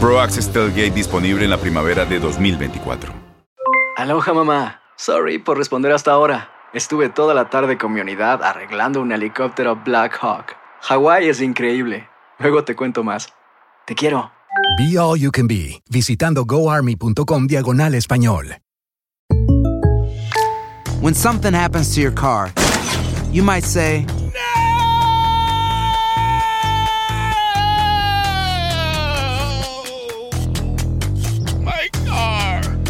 Pro Access Tailgate disponible en la primavera de 2024. Aloha mamá. Sorry por responder hasta ahora. Estuve toda la tarde con mi unidad arreglando un helicóptero Black Hawk. Hawái es increíble. Luego te cuento más. Te quiero. Be All You Can Be, visitando goarmy.com diagonal español. When something happens to your car, you might say,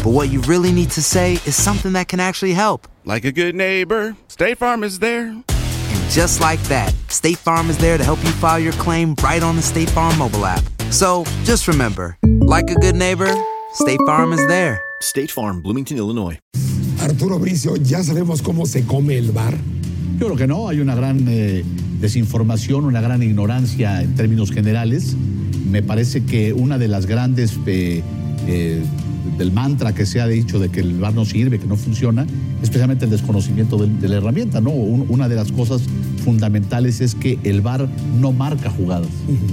but what you really need to say is something that can actually help. Like a good neighbor, State Farm is there. And just like that, State Farm is there to help you file your claim right on the State Farm mobile app. So just remember, like a good neighbor, State Farm is there. State Farm, Bloomington, Illinois. Arturo Bricio, ya sabemos cómo se come el bar. Yo creo que no, hay una gran eh, desinformación, una gran ignorancia en términos generales. Me parece que una de las grandes eh, eh, del mantra que se ha dicho de que el bar no sirve, que no funciona, especialmente el desconocimiento de, la herramienta. ¿no? Un- una de las cosas fundamentales es que el bar no marca jugadas,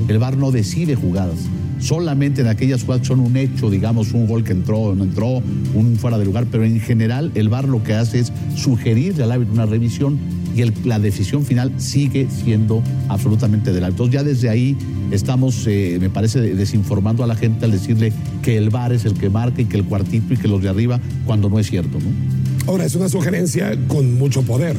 el bar no decide jugadas. Solamente en aquellas jugadas que son un hecho, digamos, un gol que entró o no entró, un fuera de lugar, pero en general el bar lo que hace es sugerirle al árbitro una revisión y el- la decisión final sigue siendo absolutamente del árbitro. Entonces ya desde ahí estamos, eh, me parece, desinformando a la gente al decirle que el VAR es el que marca y que el cuartito y que los de arriba, cuando no es cierto, ¿no? Ahora, es una sugerencia con mucho poder.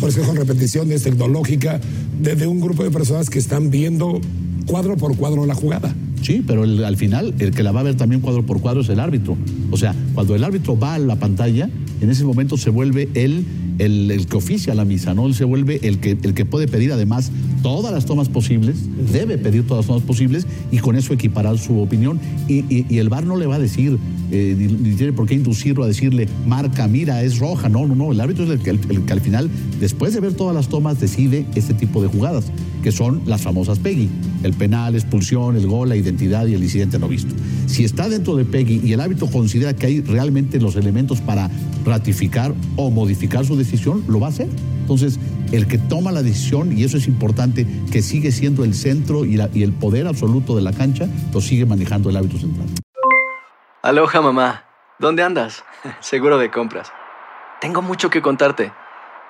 Por eso es con repeticiones tecnológica de, de un grupo de personas que están viendo cuadro por cuadro la jugada. Sí, pero el- al final el que la va a ver también cuadro por cuadro es el árbitro. O sea, cuando el árbitro va a la pantalla, en ese momento se vuelve él el, que oficia la misa, ¿no? Él se vuelve el que, el que puede pedir además todas las tomas posibles, debe pedir todas las tomas posibles y con eso equiparar su opinión. Y, el VAR no le va a decir, eh, ni, tiene por qué inducirlo a decirle, marca, mira, es roja. No, no, no. El árbitro es el que, el- que al final, después de ver todas las tomas, decide este tipo de jugadas, que son las famosas PEGI. El penal, expulsión, el gol, la identidad y el incidente no visto. Si está dentro de PEGI y el árbitro considera que hay realmente los elementos para ratificar o modificar su decisión, lo va a hacer. Entonces, el que toma la decisión, y eso es importante, que sigue siendo el centro y el poder absoluto de la cancha, lo sigue manejando el árbitro central. Aloha mamá. ¿Dónde andas? Seguro de compras. Tengo mucho que contarte.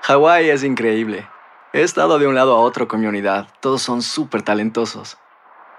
Hawái es increíble. He estado de un lado a otro con mi unidad. Todos son súper talentosos.